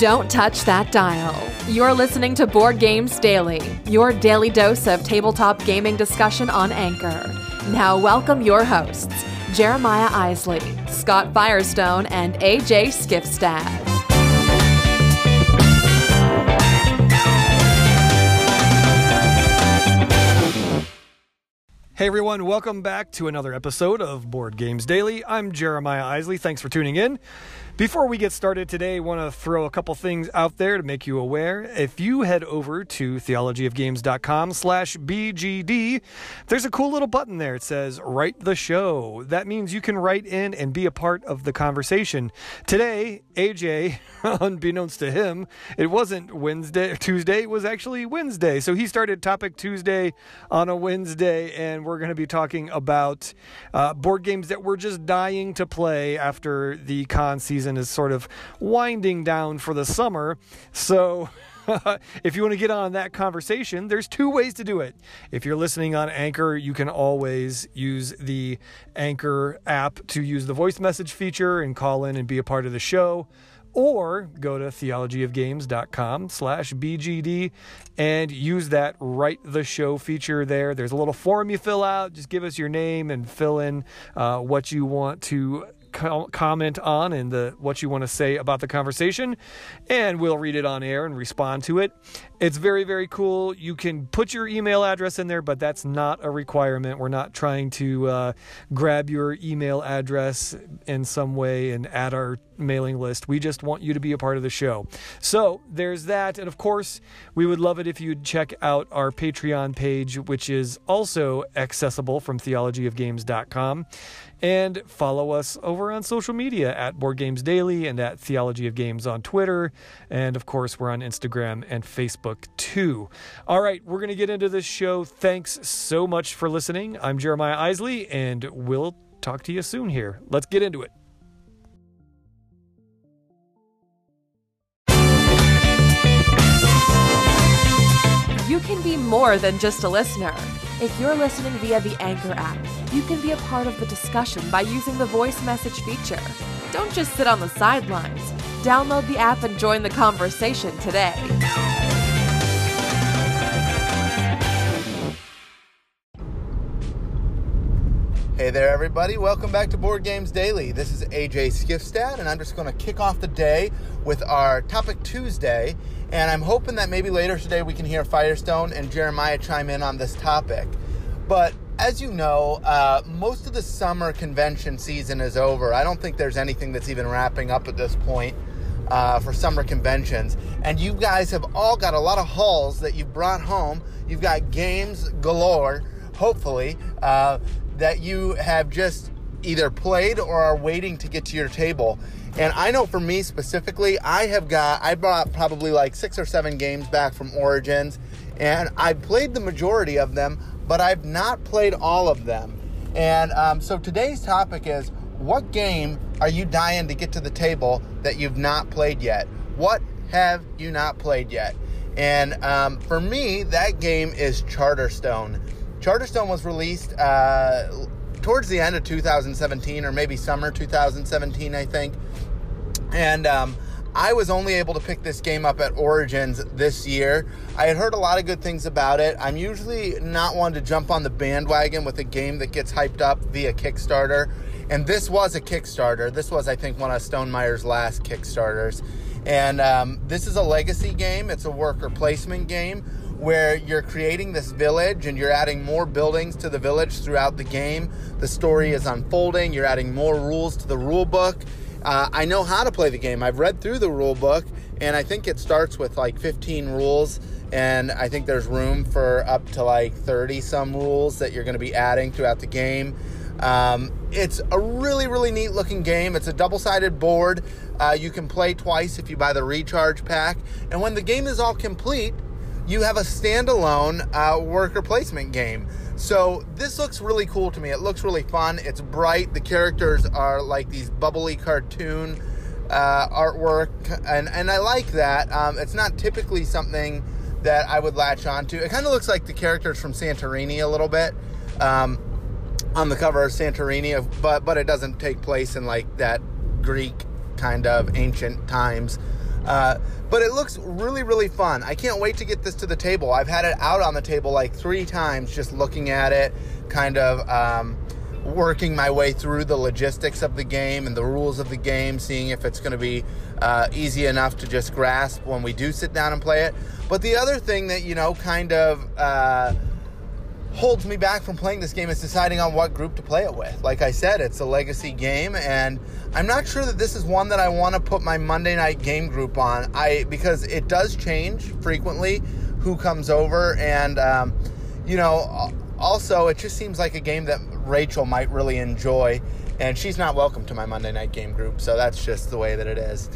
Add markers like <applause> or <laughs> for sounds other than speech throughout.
Don't touch that dial. You're listening to Board Games Daily, your daily dose of tabletop gaming discussion on Anchor. Now, welcome your hosts, Jeremiah Isley, Scott Firestone, and AJ Skifstad. Hey everyone, welcome back to another episode of Board Games Daily. I'm Jeremiah Isley. Thanks for tuning in. Before we get started today, I want to throw a couple things out there to make you aware. If you head over to theologyofgames.com slash BGD, there's a cool little button there. It says write the show. That means you can write in and be a part of the conversation. Today, AJ, <laughs> unbeknownst to him, it wasn't Wednesday, Tuesday, it was actually Wednesday. So he started Topic Tuesday on a Wednesday, and we're going to be talking about uh, board games that we're just dying to play after the con season season is sort of winding down for the summer. So. <laughs> if you want to get on that conversation, there's two ways to do it. If you're listening on Anchor, you can always use the Anchor app to use the voice message feature and call in and be a part of the show or go to theologyofgames.com slash bgd and use that write the show feature there there's a little form you fill out just give us your name and fill in uh, what you want to comment on and the what you want to say about the conversation, and we'll read it on air and respond to it. It's very very cool. You can put your email address in there, but that's not a requirement. We're not trying to uh, grab your email address in some way and add our mailing list. We just want you to be a part of the show. So there's that, and of course, we would love it if you'd check out our Patreon page, which is also accessible from theologyofgames.com and follow us over on social media at Board Games Daily and at Theology of Games on Twitter. And of course, we're on Instagram and Facebook too. All right, we're going to get into this show. Thanks so much for listening. I'm Jeremiah Isley, and we'll talk to you soon here. Let's get into it. You can be more than just a listener. If you're listening via the Anchor app, you can be a part of the discussion by using the voice message feature. Don't just sit on the sidelines. Download the app and join the conversation today. Hey there, everybody. Welcome back to Board Games Daily. This is AJ Skifstad, and I'm just going to kick off the day with our Topic Tuesday. And I'm hoping that maybe later today we can hear Firestone and Jeremiah chime in on this topic. But as you know, uh, most of the summer convention season is over. I don't think there's anything that's even wrapping up at this point uh, for summer conventions. And you guys have all got a lot of hauls that you've brought home. You've got games galore, hopefully, uh, that you have just either played or are waiting to get to your table. And I know for me specifically, I have got, I brought probably like six or seven games back from Origins, and I played the majority of them, but I've not played all of them. And um, so today's topic is what game are you dying to get to the table that you've not played yet? What have you not played yet? And um, for me, that game is Charterstone. Charterstone was released uh, towards the end of 2017 or maybe summer 2017, I think. And um, I was only able to pick this game up at Origins this year. I had heard a lot of good things about it. I'm usually not one to jump on the bandwagon with a game that gets hyped up via Kickstarter. And this was a Kickstarter. This was, I think, one of Stonemaier's last Kickstarters. And um, this is a legacy game, it's a worker placement game where you're creating this village and you're adding more buildings to the village throughout the game. The story is unfolding, you're adding more rules to the rule book. Uh, I know how to play the game. I've read through the rule book, and I think it starts with like 15 rules, and I think there's room for up to like 30 some rules that you're going to be adding throughout the game. Um, it's a really, really neat looking game. It's a double sided board. Uh, you can play twice if you buy the recharge pack. And when the game is all complete, you have a standalone uh, worker placement game. So this looks really cool to me. It looks really fun. It's bright. The characters are like these bubbly cartoon uh, artwork, and and I like that. Um, it's not typically something that I would latch onto. It kind of looks like the characters from Santorini a little bit. Um, on the cover of Santorini, but but it doesn't take place in like that Greek kind of ancient times. Uh, but it looks really, really fun. I can't wait to get this to the table. I've had it out on the table like three times, just looking at it, kind of um, working my way through the logistics of the game and the rules of the game, seeing if it's going to be uh, easy enough to just grasp when we do sit down and play it. But the other thing that, you know, kind of. Uh, holds me back from playing this game is deciding on what group to play it with. Like I said, it's a legacy game, and I'm not sure that this is one that I want to put my Monday night game group on. I because it does change frequently who comes over, and um, you know, also it just seems like a game that Rachel might really enjoy. And she's not welcome to my Monday night game group, so that's just the way that it is.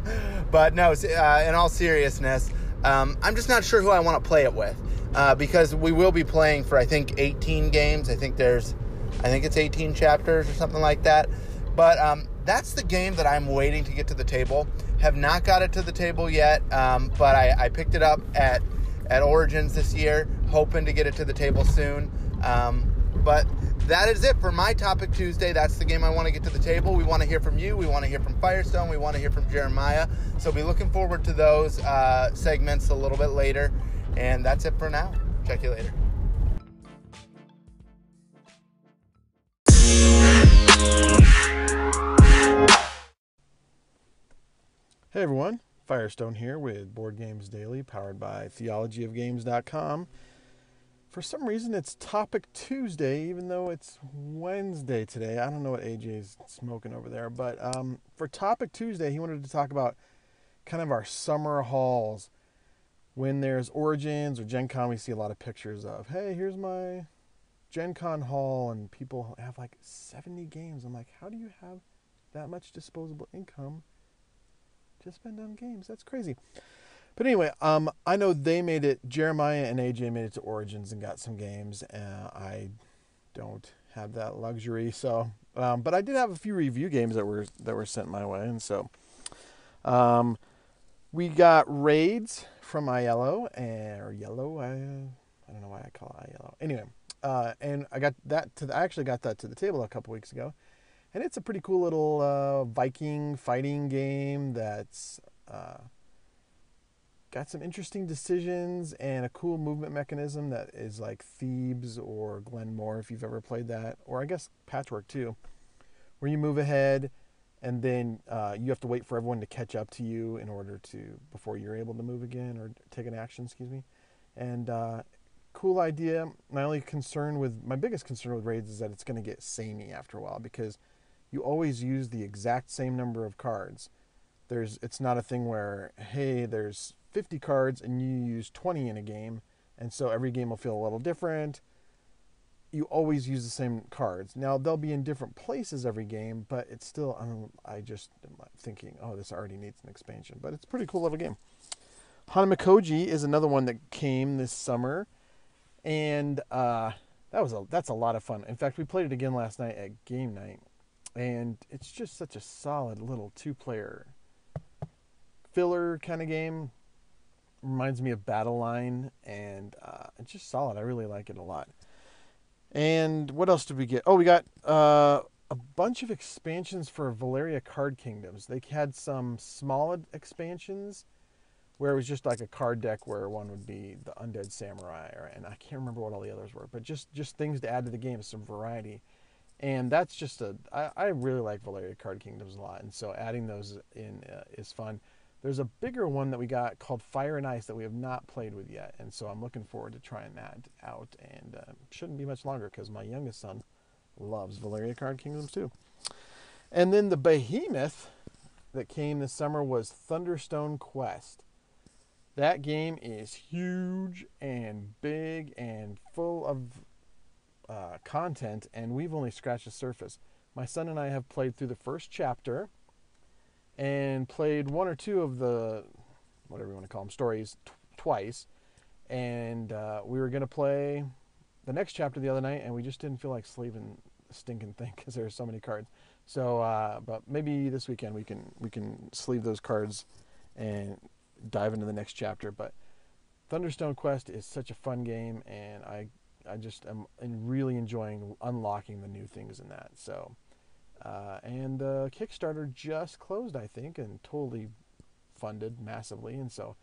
<laughs> but no, uh, in all seriousness, um, I'm just not sure who I want to play it with uh, because we will be playing for I think 18 games. I think there's, I think it's 18 chapters or something like that. But um, that's the game that I'm waiting to get to the table. Have not got it to the table yet, um, but I, I, picked it up at at Origins this year, hoping to get it to the table soon. Um, but that is it for my topic Tuesday. That's the game I want to get to the table. We want to hear from you. We want to hear from Firestone. We want to hear from Jeremiah. So be looking forward to those uh, segments a little bit later. And that's it for now. Check you later. Hey everyone, Firestone here with Board Games Daily, powered by theologyofgames.com. For some reason, it's Topic Tuesday, even though it's Wednesday today. I don't know what AJ's smoking over there, but um, for Topic Tuesday, he wanted to talk about kind of our summer hauls when there's Origins or Gen Con, we see a lot of pictures of, hey, here's my Gen Con haul, and people have like 70 games. I'm like, how do you have that much disposable income to spend on games? That's crazy. But anyway, um, I know they made it. Jeremiah and AJ made it to Origins and got some games. Uh, I don't have that luxury, so. Um, but I did have a few review games that were that were sent my way, and so. Um, we got raids from Aiello, or Yellow. I, I don't know why I call it Aiello. Anyway, uh, and I got that to. The, I actually got that to the table a couple weeks ago, and it's a pretty cool little uh, Viking fighting game that's uh, got some interesting decisions and a cool movement mechanism that is like Thebes or Glenmore if you've ever played that, or I guess Patchwork too, where you move ahead and then uh, you have to wait for everyone to catch up to you in order to before you're able to move again or take an action. Excuse me. And uh, cool idea. My only concern with my biggest concern with raids is that it's going to get samey after a while because you always use the exact same number of cards. There's it's not a thing where hey there's 50 cards and you use 20 in a game, and so every game will feel a little different you always use the same cards. Now they'll be in different places every game, but it's still I'm I just am thinking, oh, this already needs an expansion. But it's a pretty cool little game. Hanamikoji is another one that came this summer, and uh, that was a that's a lot of fun. In fact, we played it again last night at game night, and it's just such a solid little two-player filler kind of game. Reminds me of Battle Line, and uh, it's just solid. I really like it a lot. And what else did we get? Oh, we got uh, a bunch of expansions for Valeria Card Kingdoms. They had some small expansions where it was just like a card deck where one would be the Undead Samurai, or, and I can't remember what all the others were, but just just things to add to the game, some variety. And that's just a I, I really like Valeria Card Kingdoms a lot, and so adding those in uh, is fun. There's a bigger one that we got called Fire and Ice that we have not played with yet, and so I'm looking forward to trying that out. And uh, shouldn't be much longer because my youngest son loves Valeria Card Kingdoms too. And then the behemoth that came this summer was Thunderstone Quest. That game is huge and big and full of uh, content, and we've only scratched the surface. My son and I have played through the first chapter and played one or two of the whatever you want to call them stories t- twice. And uh, we were going to play the next chapter the other night and we just didn't feel like sleeving stinking thing because there are so many cards. So uh, but maybe this weekend we can we can sleeve those cards and dive into the next chapter. But thunderstone quest is such a fun game and i i just am really enjoying unlocking the new things in that. So uh, and the Kickstarter just closed, I think, and totally funded massively, and so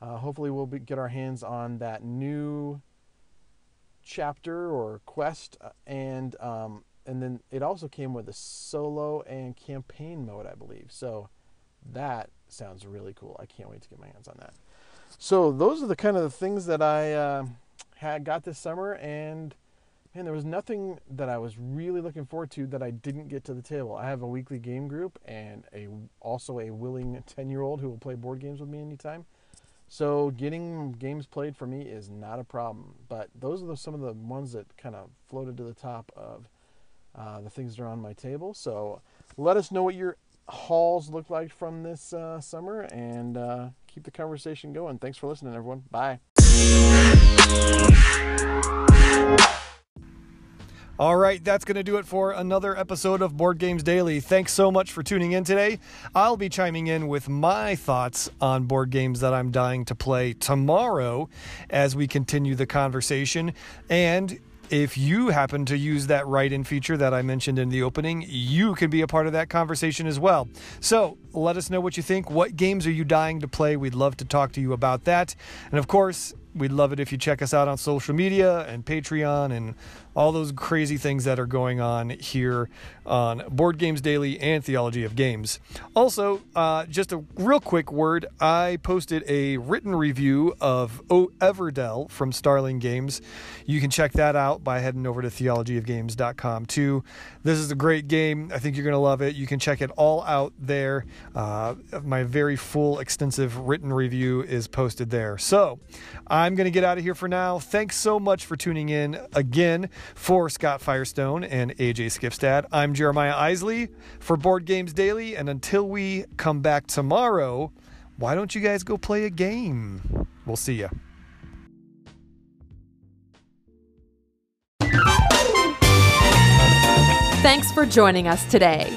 uh, hopefully we'll be, get our hands on that new chapter or quest, uh, and um, and then it also came with a solo and campaign mode, I believe. So that sounds really cool. I can't wait to get my hands on that. So those are the kind of the things that I uh, had got this summer, and man, there was nothing that I was really looking forward to that I didn't get to the table. I have a weekly game group and a also a willing ten year old who will play board games with me anytime. So getting games played for me is not a problem. But those are the, some of the ones that kind of floated to the top of uh, the things that are on my table. So let us know what your hauls look like from this uh, summer and uh, keep the conversation going. Thanks for listening, everyone. Bye. All right, that's going to do it for another episode of Board Games Daily. Thanks so much for tuning in today. I'll be chiming in with my thoughts on board games that I'm dying to play tomorrow as we continue the conversation. And if you happen to use that write in feature that I mentioned in the opening, you can be a part of that conversation as well. So let us know what you think. What games are you dying to play? We'd love to talk to you about that. And of course, we'd love it if you check us out on social media and Patreon and all those crazy things that are going on here on Board Games Daily and Theology of Games. Also, uh, just a real quick word I posted a written review of o- Everdell from Starling Games. You can check that out by heading over to theologyofgames.com too. This is a great game. I think you're going to love it. You can check it all out there. Uh, my very full, extensive written review is posted there. So I'm going to get out of here for now. Thanks so much for tuning in again. For Scott Firestone and AJ Skifstad, I'm Jeremiah Isley for Board Games Daily. And until we come back tomorrow, why don't you guys go play a game? We'll see you. Thanks for joining us today.